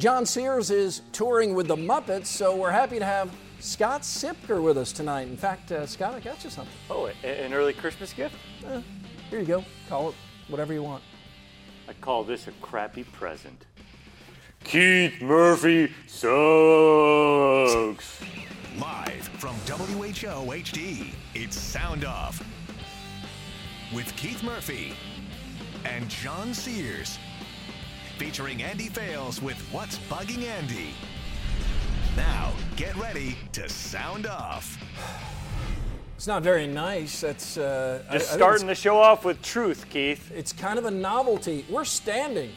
John Sears is touring with the Muppets, so we're happy to have Scott Sipker with us tonight. In fact, uh, Scott, I got you something. Oh, an early Christmas gift? Uh, here you go. Call it whatever you want. I call this a crappy present. Keith Murphy sucks. Live from WHO HD, it's Sound Off with Keith Murphy and John Sears featuring Andy Fales with What's Bugging Andy. Now, get ready to sound off. It's not very nice. That's uh, just I, starting I the show off with truth, Keith. It's kind of a novelty. We're standing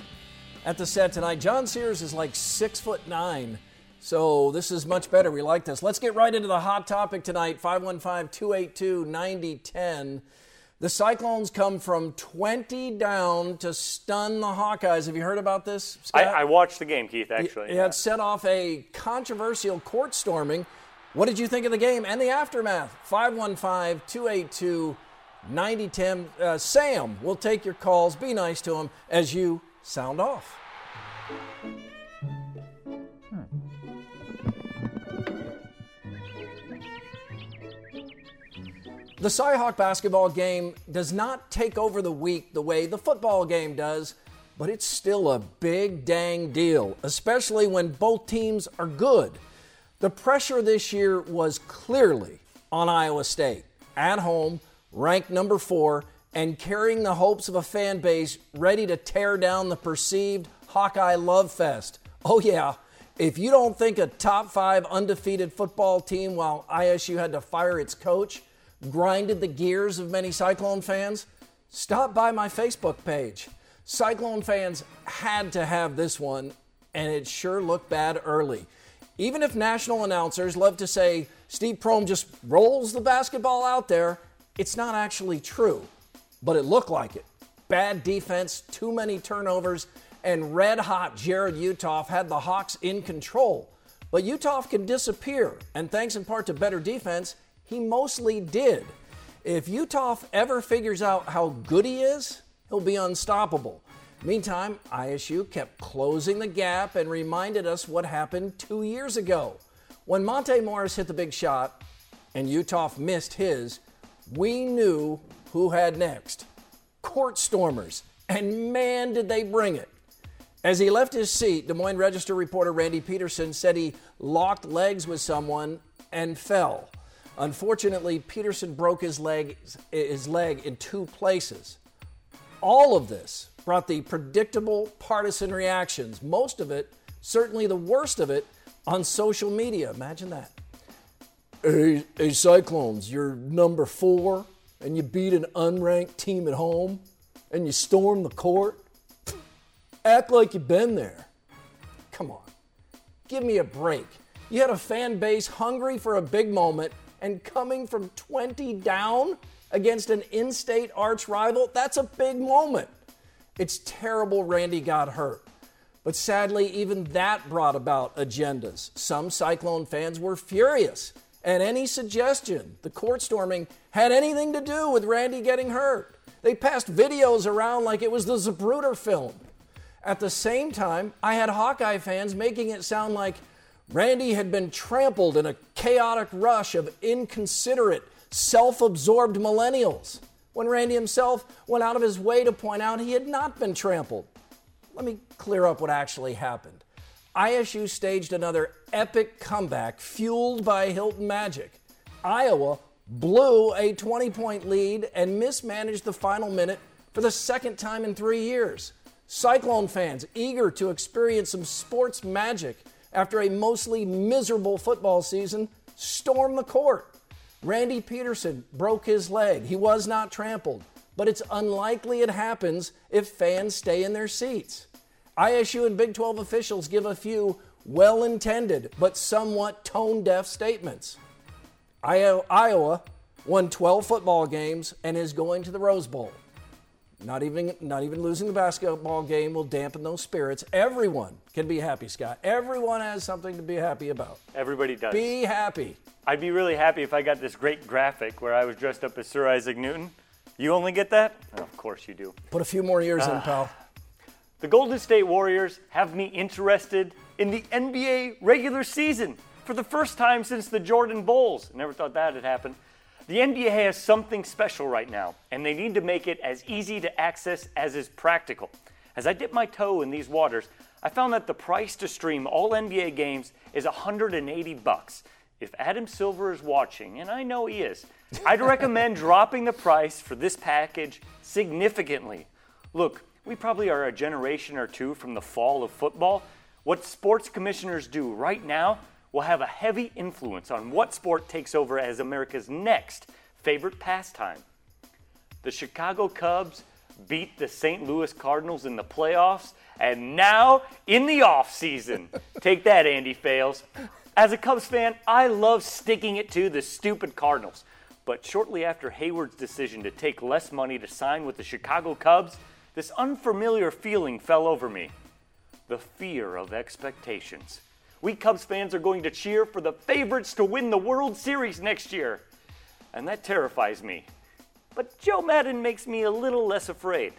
at the set tonight. John Sears is like six foot nine. So this is much better. We like this. Let's get right into the hot topic tonight 515 282 9010. The Cyclones come from 20 down to stun the Hawkeyes. Have you heard about this? I, I, watched the game, Keith, actually. It, it set off a controversial court storming. What did you think of the game and the aftermath? 515 282 9010. Uh, Sam will take your calls. Be nice to him as you sound off. The Cyhawk basketball game does not take over the week the way the football game does, but it's still a big dang deal, especially when both teams are good. The pressure this year was clearly on Iowa State, at home, ranked number four, and carrying the hopes of a fan base ready to tear down the perceived Hawkeye love fest. Oh, yeah. If you don't think a top five undefeated football team while ISU had to fire its coach grinded the gears of many Cyclone fans, stop by my Facebook page. Cyclone fans had to have this one, and it sure looked bad early. Even if national announcers love to say Steve Prohm just rolls the basketball out there, it's not actually true. But it looked like it. Bad defense, too many turnovers, and red hot Jared Uthoff had the Hawks in control. But Uthoff can disappear, and thanks in part to better defense, he mostly did. If Uthoff ever figures out how good he is, he'll be unstoppable. Meantime, ISU kept closing the gap and reminded us what happened two years ago. When Monte Morris hit the big shot and Uthoff missed his, we knew who had next. Court stormers. And man, did they bring it. As he left his seat, Des Moines Register reporter Randy Peterson said he locked legs with someone and fell. Unfortunately, Peterson broke his leg, his leg in two places. All of this brought the predictable partisan reactions, most of it, certainly the worst of it, on social media. Imagine that. Hey, hey Cyclones, you're number four and you beat an unranked team at home and you storm the court. Act like you've been there. Come on. Give me a break. You had a fan base hungry for a big moment and coming from 20 down against an in state arch rival, that's a big moment. It's terrible Randy got hurt. But sadly, even that brought about agendas. Some Cyclone fans were furious, at any suggestion the court storming had anything to do with Randy getting hurt. They passed videos around like it was the Zapruder film. At the same time, I had Hawkeye fans making it sound like Randy had been trampled in a chaotic rush of inconsiderate, self absorbed millennials, when Randy himself went out of his way to point out he had not been trampled. Let me clear up what actually happened. ISU staged another epic comeback fueled by Hilton Magic. Iowa blew a 20 point lead and mismanaged the final minute for the second time in three years. Cyclone fans, eager to experience some sports magic, after a mostly miserable football season, stormed the court. Randy Peterson broke his leg. He was not trampled, but it's unlikely it happens if fans stay in their seats. ISU and Big 12 officials give a few well intended but somewhat tone deaf statements. Iowa won 12 football games and is going to the Rose Bowl. Not even, not even losing the basketball game will dampen those spirits. Everyone can be happy, Scott. Everyone has something to be happy about. Everybody does. Be happy. I'd be really happy if I got this great graphic where I was dressed up as Sir Isaac Newton. You only get that? Oh, of course you do. Put a few more years in, ah. pal. The Golden State Warriors have me interested in the NBA regular season for the first time since the Jordan Bulls. Never thought that had happened. The NBA has something special right now, and they need to make it as easy to access as is practical. As I dip my toe in these waters, I found that the price to stream all NBA games is 180 bucks. If Adam Silver is watching, and I know he is, I'd recommend dropping the price for this package significantly. Look, we probably are a generation or two from the fall of football. What sports commissioners do right now will have a heavy influence on what sport takes over as America's next favorite pastime. The Chicago Cubs beat the St. Louis Cardinals in the playoffs, and now in the offseason. Take that, Andy Fales. As a Cubs fan, I love sticking it to the stupid Cardinals. But shortly after Heyward's decision to take less money to sign with the Chicago Cubs, this unfamiliar feeling fell over me the fear of expectations. We Cubs fans are going to cheer for the favorites to win the World Series next year. And that terrifies me. But Joe Maddon makes me a little less afraid.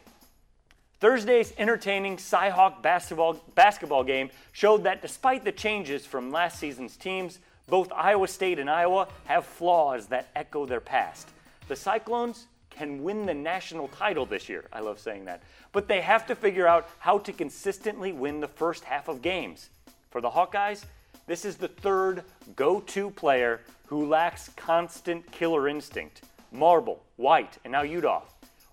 Thursday's entertaining Cyhawk basketball, basketball game showed that despite the changes from last season's teams, both Iowa State and Iowa have flaws that echo their past. The Cyclones can win the national title this year. I love saying that. But they have to figure out how to consistently win the first half of games. For the Hawkeyes, this is the third go to player who lacks constant killer instinct. Marble, White, and now Uthoff.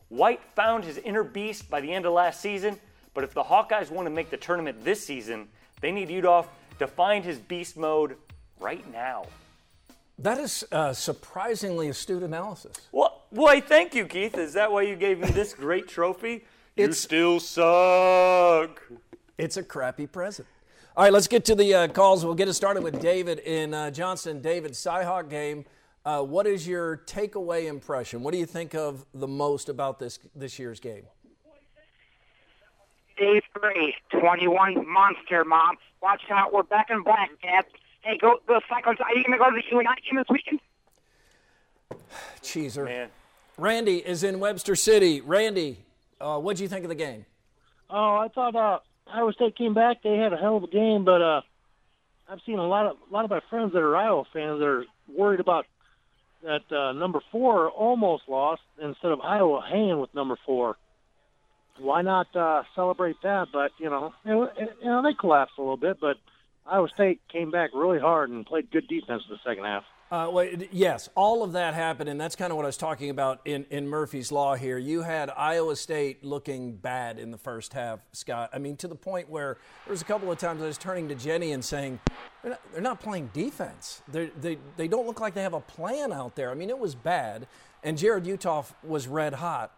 White found his inner beast by the end of last season, but if the Hawkeyes want to make the tournament this season, they need Uthoff to find his beast mode right now. That is uh, surprisingly astute analysis. Well, why, thank you, Keith. Is that why you gave me this great trophy? you It's- still suck. It's a crappy present. All right, let's get to the uh, calls. We'll get it started with David in uh, Johnston. David, Cyhawk game. Uh, what is your takeaway impression? What do you think of the most about this this year's game? Dave Gray, 21 monster, mom. Watch out, we're back in black, Dad. Hey, go go Cyclones. Are you going to go to the UNI game this weekend? Cheeser. Man, Randy is in Webster City. Randy, uh, what do you think of the game? Oh, I thought uh, Iowa State came back. They had a hell of a game, but uh, I've seen a lot of a lot of my friends that are Iowa fans that are worried about that uh, number four almost lost instead of Iowa hanging with number four. Why not uh, celebrate that? But you know, it, you know they collapsed a little bit, but Iowa State came back really hard and played good defense in the second half. Uh, well, yes, all of that happened, and that's kind of what I was talking about in, in Murphy's Law here. You had Iowa State looking bad in the first half, Scott. I mean, to the point where there was a couple of times I was turning to Jenny and saying, they're not, they're not playing defense. They're, they they don't look like they have a plan out there. I mean, it was bad, and Jared Uthoff was red hot.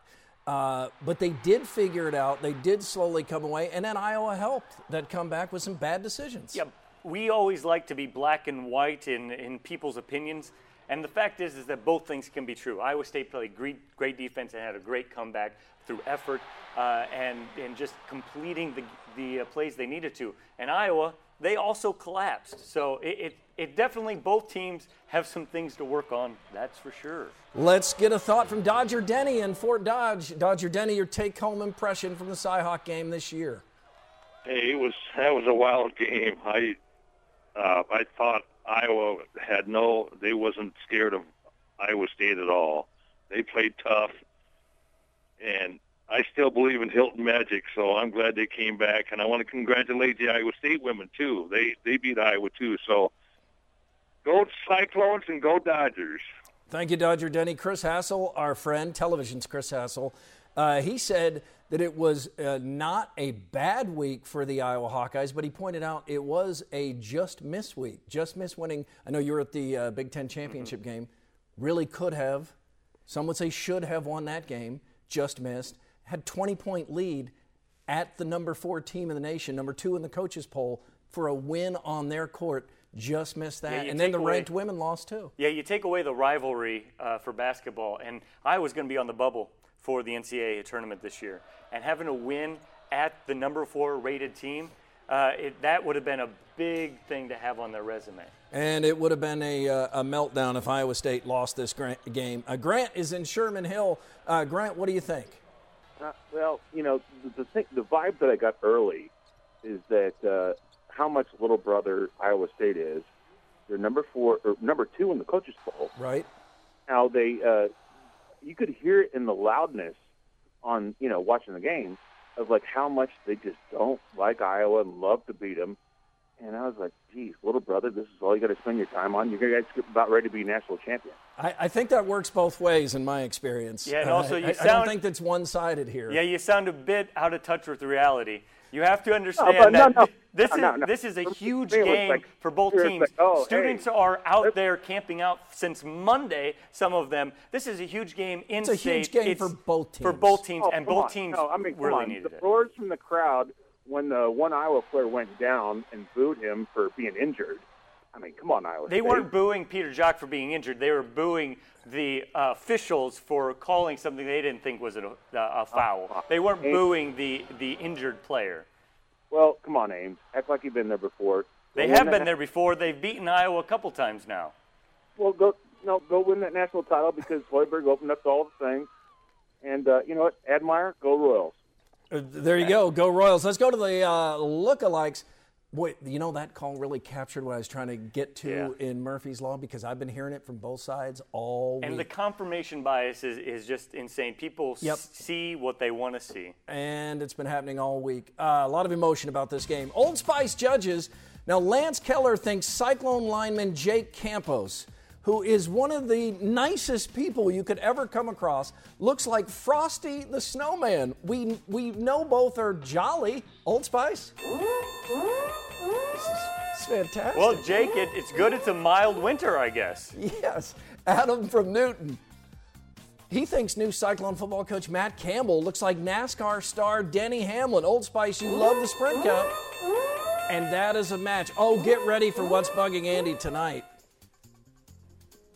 Uh, but they did figure it out. They did slowly come away, and then Iowa helped that come back with some bad decisions. Yeah, we always like to be black and white in, in people's opinions. And the fact is, is that both things can be true. Iowa State played great, great defense and had a great comeback through effort uh, and, and just completing the, the uh, plays they needed to. And Iowa, they also collapsed. So it, it, it definitely, both teams have some things to work on, that's for sure. Let's get a thought from Dodger Denny in Fort Dodge. Dodger Denny, your take home impression from the Cyhawk game this year. Hey, it was that was a wild game. I uh, I thought Iowa had no, they wasn't scared of Iowa State at all. They played tough, and I still believe in Hilton Magic. So I'm glad they came back, and I want to congratulate the Iowa State women too. They they beat Iowa too. So go Cyclones and go Dodgers. Thank you, Dodger Denny. Chris Hassel, our friend, television's Chris Hassel, uh, he said that it was uh, not a bad week for the Iowa Hawkeyes, but he pointed out it was a just miss week. Just miss winning. I know you were at the uh, Big Ten championship game. Really could have, some would say should have won that game. Just missed. Had 20 point lead at the number four team in the nation, number two in the coaches poll. for a win on their court just missed that. Yeah, and then the away- ranked women lost too. Yeah, you take away the rivalry uh, for basketball, and I was going to be on the bubble for the NCAA tournament this year, and having a win at the number four rated team, uh, it, that would have been a big thing to have on their resume. And it would have been a, uh, a meltdown if Iowa State lost this Grant game. Uh, Grant is in Sherman Hill. Uh, Grant, what do you think? Uh, well, you know, the, the thing, the vibe that I got early is that uh, how much little brother Iowa State is. They're number four or number two in the coaches poll. Right. How they, uh, you could hear it in the loudness on, you know, watching the game of like how much they just don't like Iowa and love to beat them. And I was like, geez, little brother, this is all you got to spend your time on. You're guys about ready to be national champion. I, I think that works both ways in my experience. Yeah, and also Uh, you I, I don't sound- think that's one sided here. Yeah, you sound a bit out of touch with reality. You have to understand but no, that no. This is no, no. this is a huge game like- for both teams. like, oh, Students hey. are out there camping out since Monday. Some of them. This is a huge game in It's a huge game for both teams. For teams. both teams, Oh, and both on. teams No, I mean, come really on. needed the it. roars from the crowd when the one Iowa player went down and booed him for being injured. I mean, come on, Iowa. They State. weren't booing Peter Jok for being injured. They were booing the uh, officials for calling something they didn't think was a, a foul. They weren't booing the, the injured player. Well, come on, Ames. Act like you've been there before. They Go have been there before. They've beaten Iowa a couple times now. Well, go no, go win that national title because Hoiberg opened up all the things. And uh, you know what, Admire, go Royals. Uh, There you go. Go Royals. Let's go to the uh, lookalikes. Boy, you know that call really captured what I was trying to get to Yeah. in Murphy's Law because I've been hearing it from both sides all week. And the confirmation bias is, is just insane. People Yep. s- see what they want to see. and it's been happening all week. Uh, a lot of emotion about this game. Old Spice judges. Now, Lance Keller thinks Cyclone lineman Jake Campos, who is one of the nicest people you could ever come across, looks like Frosty the Snowman. We we know both are jolly. Old Spice. This is it's fantastic. Well, Jake, it, it's good it's a mild winter, I guess. Yes, Adam from Newton. He thinks new Cyclone football coach Matt Campbell looks like NASCAR star Denny Hamlin. Old Spice, you love the Sprint Cup. And that is a match. Oh, get ready for what's bugging Andy tonight.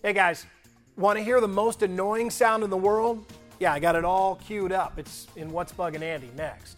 Hey guys, want to hear the most annoying sound in the world? Yeah, I got it all queued up. It's in What's Bugging Andy next.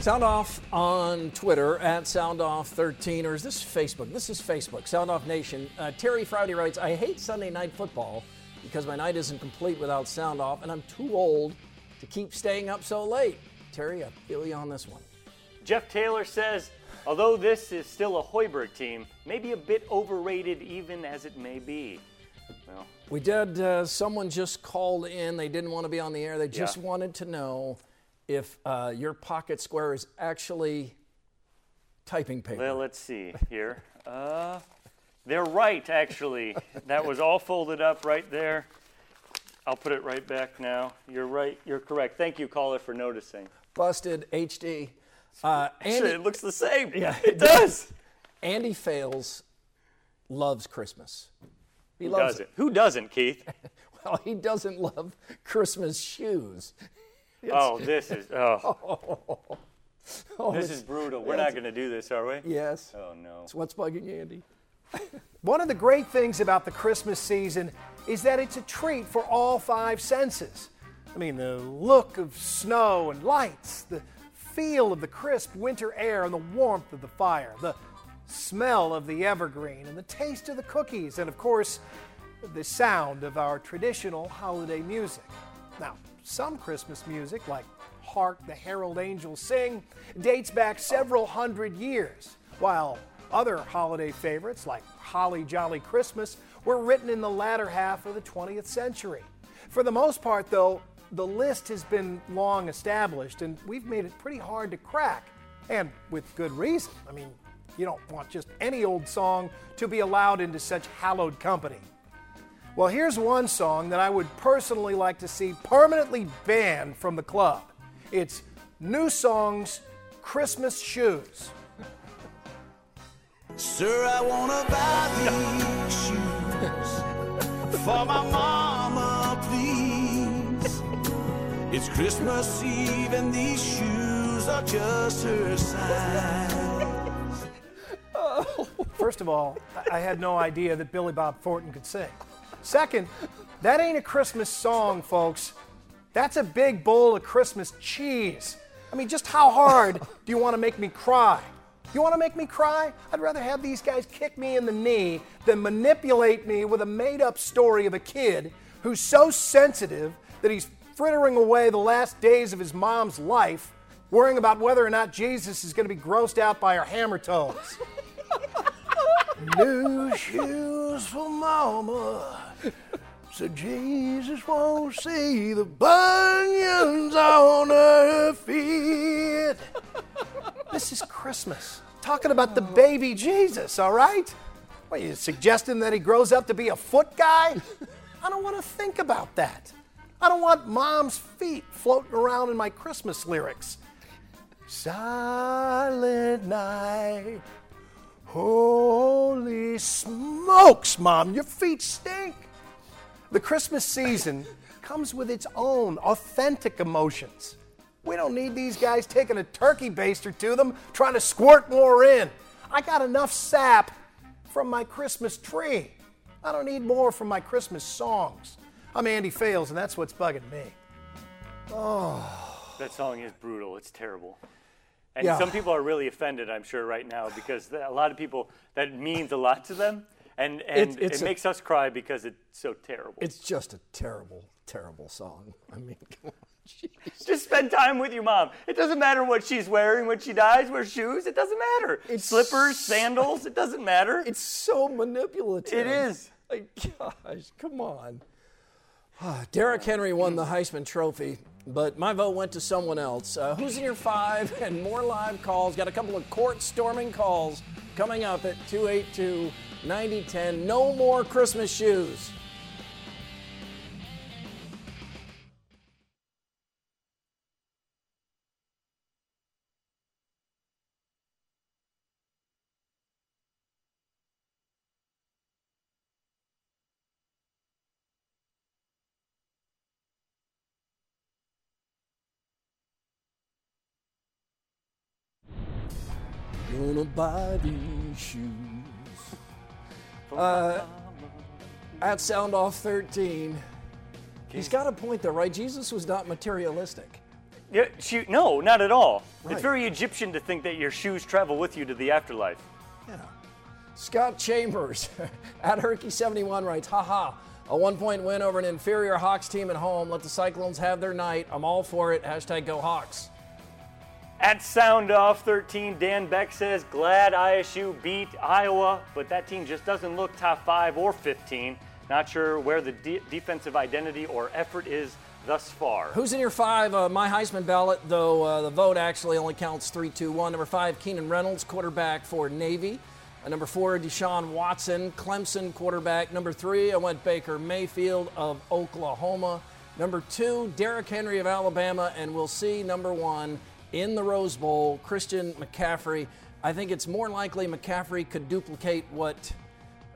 Sound Off on Twitter at SoundOff13, or is this Facebook? This is Facebook, Sound Off Nation. Uh, Terry Friday writes, I hate Sunday night football because my night isn't complete without Sound Off, and I'm too old to keep staying up so late. Terry, I feel you on this one. Jeff Taylor says, although this is still a Hoiberg team, maybe a bit overrated even as it may be. Well, We did, uh, someone just called in. They didn't want to be on the air. They just Yeah. wanted to know if uh, your pocket square is actually typing paper. well, let's see here. Uh, they're right, actually. that was all folded up right there. I'll put it right back now. You're right. You're correct. Thank you, caller, for noticing. Busted HD. Uh, Actually, Andy, it looks the same. Yeah, it does. Andy Fales loves Christmas. He Who loves does it? Who doesn't, Keith? Well, he doesn't love Christmas shoes. Oh, this is oh, Oh, this is brutal. We're not going to do this, are we? Yes. Oh no. It's what's bugging you, Andy. One of the great things about the Christmas season is that it's a treat for all five senses. I mean, the look of snow and lights, the feel of the crisp winter air and the warmth of the fire, the smell of the evergreen and the taste of the cookies, and of course, the sound of our traditional holiday music. Now, some Christmas music, like Hark the Herald Angels Sing, dates back several hundred years, while other holiday favorites, like Holly Jolly Christmas, were written in the latter half of the 20th century. For the most part, though, the list has been long established, and we've made it pretty hard to crack, and with good reason. I mean, You don't want just any old song to be allowed into such hallowed company. Well, here's one song that I would personally like to see permanently banned from the club. It's NewSong's Christmas Shoes. Sir, I wanna buy these shoes for my mama, please. It's Christmas Eve and these shoes are just her size. First of all, I- I had no idea that Billy Bob Thornton could sing. Second, that ain't a Christmas song, folks. That's a big bowl of Christmas cheese. I mean, just how hard do you want to make me cry? You want to make me cry? I'd rather have these guys kick me in the knee than manipulate me with a made up story of a kid who's so sensitive that he's frittering away the last days of his mom's life worrying about whether or not Jesus is going to be grossed out by her hammer toes. New shoes for mama. So Jesus won't see the bunions on her feet. This is Christmas. Talking about the baby Jesus, all right? What, you suggesting that he grows up to be a foot guy? I don't want to think about that. I don't want mom's feet floating around in my Christmas lyrics. Silent night. Holy smokes, Mom, your feet stink. The Christmas season comes with its own authentic emotions. We don't need these guys taking a turkey baster to them, trying to squirt more in. I got enough sap from my Christmas tree. I don't need more from my Christmas songs. I'm Andy Fales, and that's what's bugging me. Oh. That song is brutal. It's terrible. And Yeah. some people are really offended, I'm sure, right now because a lot of people that means a lot to them, and and It's- it's it a- makes us cry because it's so terrible. It's just a terrible, terrible song. I mean, come on. Just spend time with your mom. It doesn't matter what she's wearing when she dies. Wear shoes. It doesn't matter. It's- Slippers, sandals. It doesn't matter. It's so manipulative. It is. Like, gosh, come on. Derrick Henry won the Heisman Trophy, but my vote went to someone else. Uh, who's in your five? And more live calls. Got a couple of court storming calls coming up at 282 9010. No more Christmas shoes. Gonna buy these shoes. Uh, at Sound Off 13, he's got a point though, right? Jesus was not materialistic. Yeah, shoe, no, not at all. Right. It's very Egyptian to think that your shoes travel with you to the afterlife. Yeah. Scott Chambers at Herky71 writes, haha, a one point win over an inferior Hawks team at home. Let the Cyclones have their night. I'm all for it. Hashtag go Hawks. At Sound Off 13, Dan Beck says, glad ISU beat Iowa, but that team just doesn't look top five or 15. Not sure where the de- defensive identity or effort is thus far. Who's in your five? Uh, my Heisman ballot, though uh, the vote actually only counts 3 2 1. Number five, Keenan Reynolds, quarterback for Navy. Uh, number four, Deshaun Watson, Clemson quarterback. Number three, I went Baker Mayfield of Oklahoma. Number two, Derrick Henry of Alabama. And we'll see number one in the Rose Bowl, Christian McCaffrey. I think it's more likely McCaffrey could duplicate what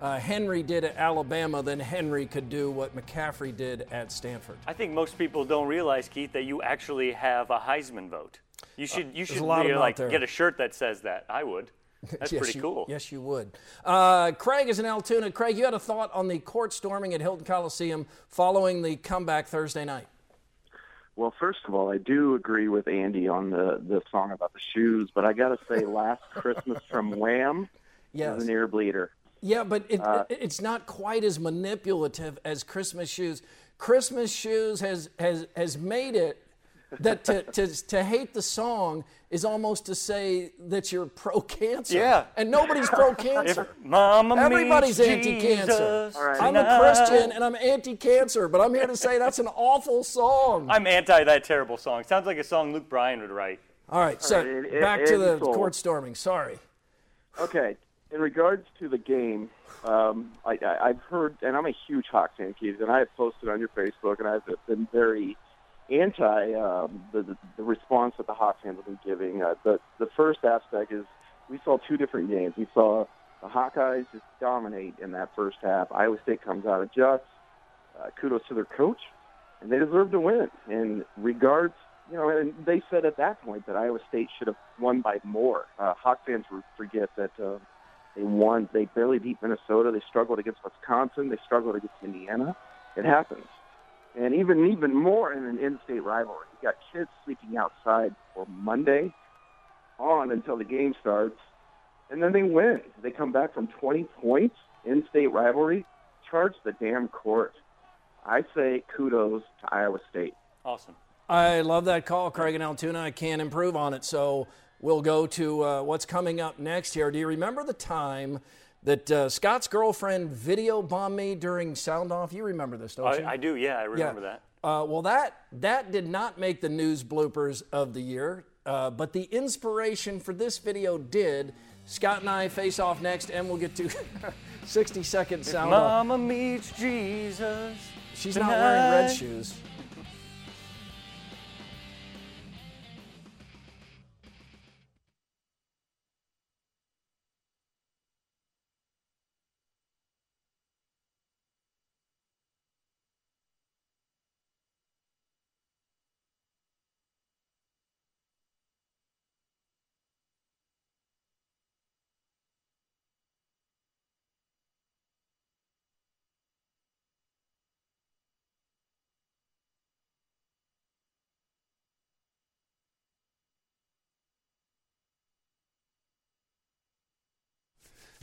uh, Henry did at Alabama than Henry could do what McCaffrey did at Stanford. I think most people don't realize, Keith, that you actually have a Heisman vote. You should you there's should really, like get a shirt that says that. I would. That's Yes, pretty you- cool. Yes, you would. Uh, Craig is in Altoona. Craig, you had a thought on the court storming at Hilton Coliseum following the comeback Thursday night. Well, first of all, I do agree with Andy on the, the song about the shoes, but I got to say, Last Christmas from Wham Yes. is an ear bleeder. Yeah, but it, Uh, it's not quite as manipulative as Christmas shoes. Christmas shoes has has has made it that to, to, to hate the song is almost to say that you're pro cancer. Yeah. And nobody's pro cancer. If Mama Everybody's anti-cancer. Jesus I'm a. Christian and I'm anti-cancer, but I'm here to say that's an awful song. I'm anti that terrible song. Sounds like a song Luke Bryan would write. All right, so right, it- it- back to the sold. court storming. Sorry. Okay, in regards to the game, um, I, I, I've heard, and I'm a huge Hawks fan, Keith, and I have posted on your Facebook, and I've been very anti um, the, the response that the Hawks have been giving. Uh, the the first aspect is we saw two different games. We saw the Hawkeyes just dominate in that first half. Iowa State comes out adjusts. Uh, kudos to their coach, and they deserve to win. In regards, you know, and they said at that point that Iowa State should have won by more. Uh, Hawk fans forget that uh, they won. They barely beat Minnesota. They struggled against Wisconsin. They struggled against Indiana. It happens. And even even more in an in-state rivalry, you got kids sleeping outside for Monday on until the game starts, and then they win. They come back from 20 points in-state rivalry, charge the damn court. I say kudos to Iowa State. Awesome. I love that call, Craig and Altoona. I can't improve on it. So we'll go to uh, what's coming up next here. Do you remember the time that uh, Scott's girlfriend video bombed me during sound off? You remember this, don't you? I, I do, yeah, I remember that. Uh, well, that that did not make the news bloopers of the year, uh, but the inspiration for this video did. Scott and I face off next, and we'll get to 60 second If sound off. Mama meets Jesus. She's not wearing red shoes.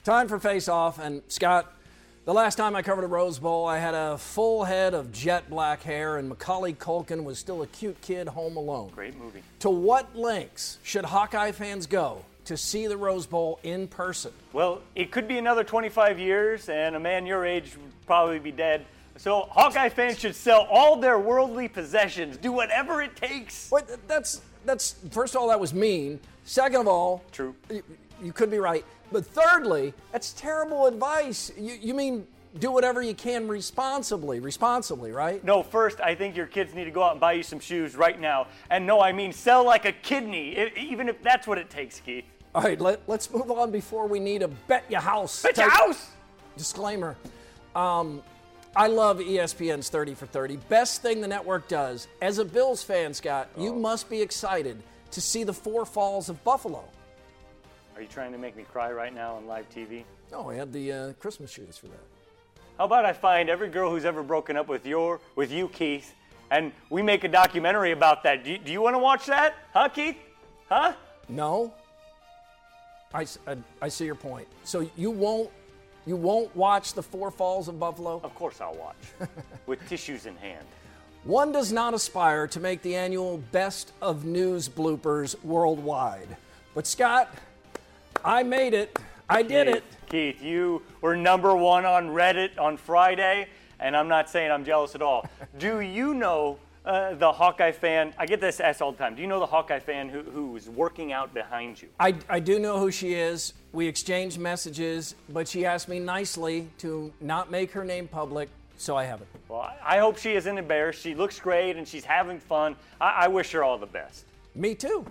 Time for face off. And Scott, the last time I covered a Rose Bowl, I had a full head of jet black hair, and Macaulay Culkin was still a cute kid home alone. Great movie. To what lengths should Hawkeye fans go to see the Rose Bowl in person? Well, it could be another 25 years, and a man your age would probably be dead. So Hawkeye fans should sell all their worldly possessions, do whatever it takes. What? That's that's first of all that was mean. Second of all, true. You, you could be right, but thirdly, that's terrible advice. You, you mean do whatever you can responsibly, responsibly, right? No, first, I think your kids need to go out and buy you some shoes right now. And no, I mean sell like a kidney, even if that's what it takes, Keith. All right, let, let's move on before we need a bet your house. Bet your house! Disclaimer. Um, I love ESPN's 30 for 30. Best thing the network does. As a Bills fan, Scott, you must be excited to see the four falls of Buffalo. Are you trying to make me cry right now on live TV? No, I had the uh, Christmas shoes for that. How about I find every girl who's ever broken up with your with you, Keith, and we make a documentary about that. Do you, do you want to watch that? Huh, Keith? Huh? No. I I see your point. So you won't you won't watch the Four Falls of Buffalo? Of course I'll watch. with tissues in hand. One does not aspire to make the annual Best of News bloopers worldwide. But Scott, I made it. I did Keith, it. Keith, you were number one on Reddit on Friday, and I'm not saying I'm jealous at all. Do you know uh, the Hawkeye fan? I get this asked all the time. Do you know the Hawkeye fan who, who's working out behind you? I, I do know who she is. We exchanged messages, but she asked me nicely to not make her name public, so I haven't. Well, I hope she isn't embarrassed. She looks great and she's having fun. I, I wish her all the best. Me too.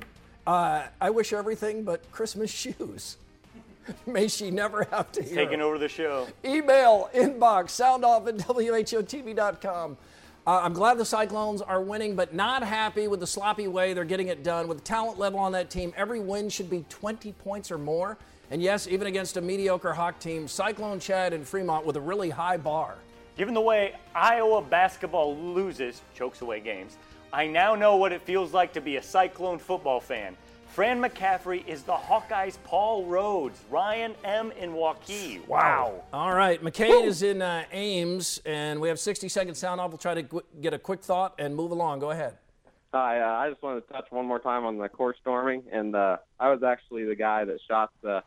Uh, I wish everything but Christmas shoes. May she never have to hear. Taking over the show. Email, inbox, soundoff at WHOTV.com. Uh, I'm glad the Cyclones are winning, but not happy with the sloppy way they're getting it done. With the talent level on that team, every win should be 20 points or more. And yes, even against a mediocre Hawk team, Cyclone Chad and Fremont with a really high bar. Given the way Iowa basketball loses, chokes away games, I now know what it feels like to be a Cyclone football fan. Fran McCaffrey is the Hawkeyes' Paul Rhoads, Ryan M. in Waukee. Wow. All right, McCain is in uh, Ames, and we have 60 seconds sound off. We'll try to qu- get a quick thought and move along. Go ahead. Hi, uh, I just wanted to touch one more time on the core storming, and uh, I was actually the guy that shot the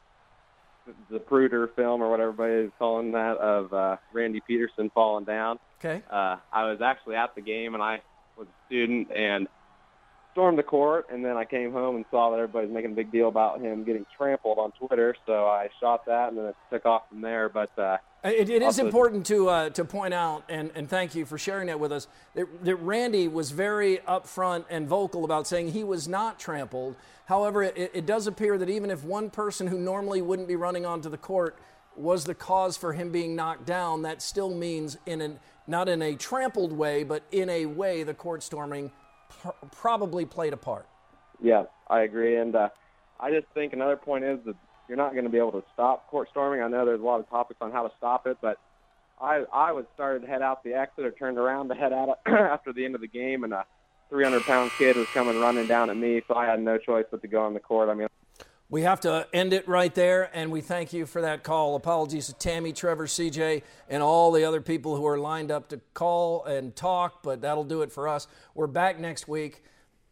the Pruder film or whatever everybody is calling that of uh, Randy Peterson falling down. Okay. Uh, I was actually at the game, and I was a student, and stormed the court, and then I came home and saw that everybody's making a big deal about him getting trampled on Twitter. So I shot that, and then it took off from there. But uh, It, it is important to uh, to point out, and, and thank you for sharing that with us, that, that Randy was very upfront and vocal about saying he was not trampled. However, it, it does appear that even if one person who normally wouldn't be running onto the court was the cause for him being knocked down, that still means in an not in a trampled way, but in a way the court storming pr- probably played a part. Yeah, I agree, and uh, I just think another point is that you're not going to be able to stop court storming. I know there's a lot of topics on how to stop it, but I I was started to head out the exit or turned around to head out after the end of the game, and a 300 pound kid was coming running down at me, so I had no choice but to go on the court. I mean, We have to end it right there, and we thank you for that call. Apologies to Tammy, Trevor, CJ, and all the other people who are lined up to call and talk, but that'll do it for us. We're back next week.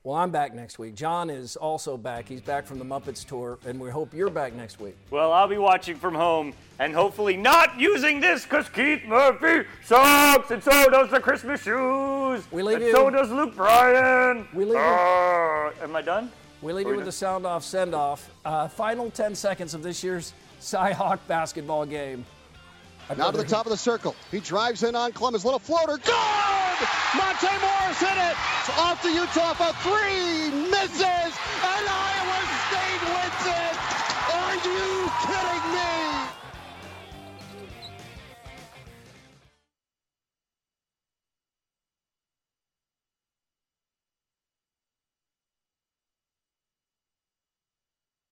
Well, I'm back next week. John is also back. He's back from the Muppets tour, and we hope you're back next week. Well, I'll be watching from home and hopefully not using this because Keith Murphy sucks, and so does the Christmas shoes. We leave and you- so does Luke Bryan. We leave you- Uh, am I done? We leave you with the sound off, send off. Uh, final 10 seconds of this year's Cyhawk basketball game. Now to the top of the circle. He drives in on Clemmons. Little floater. Good! Monte Morris hit it! Off to Uthoff for three. Misses! And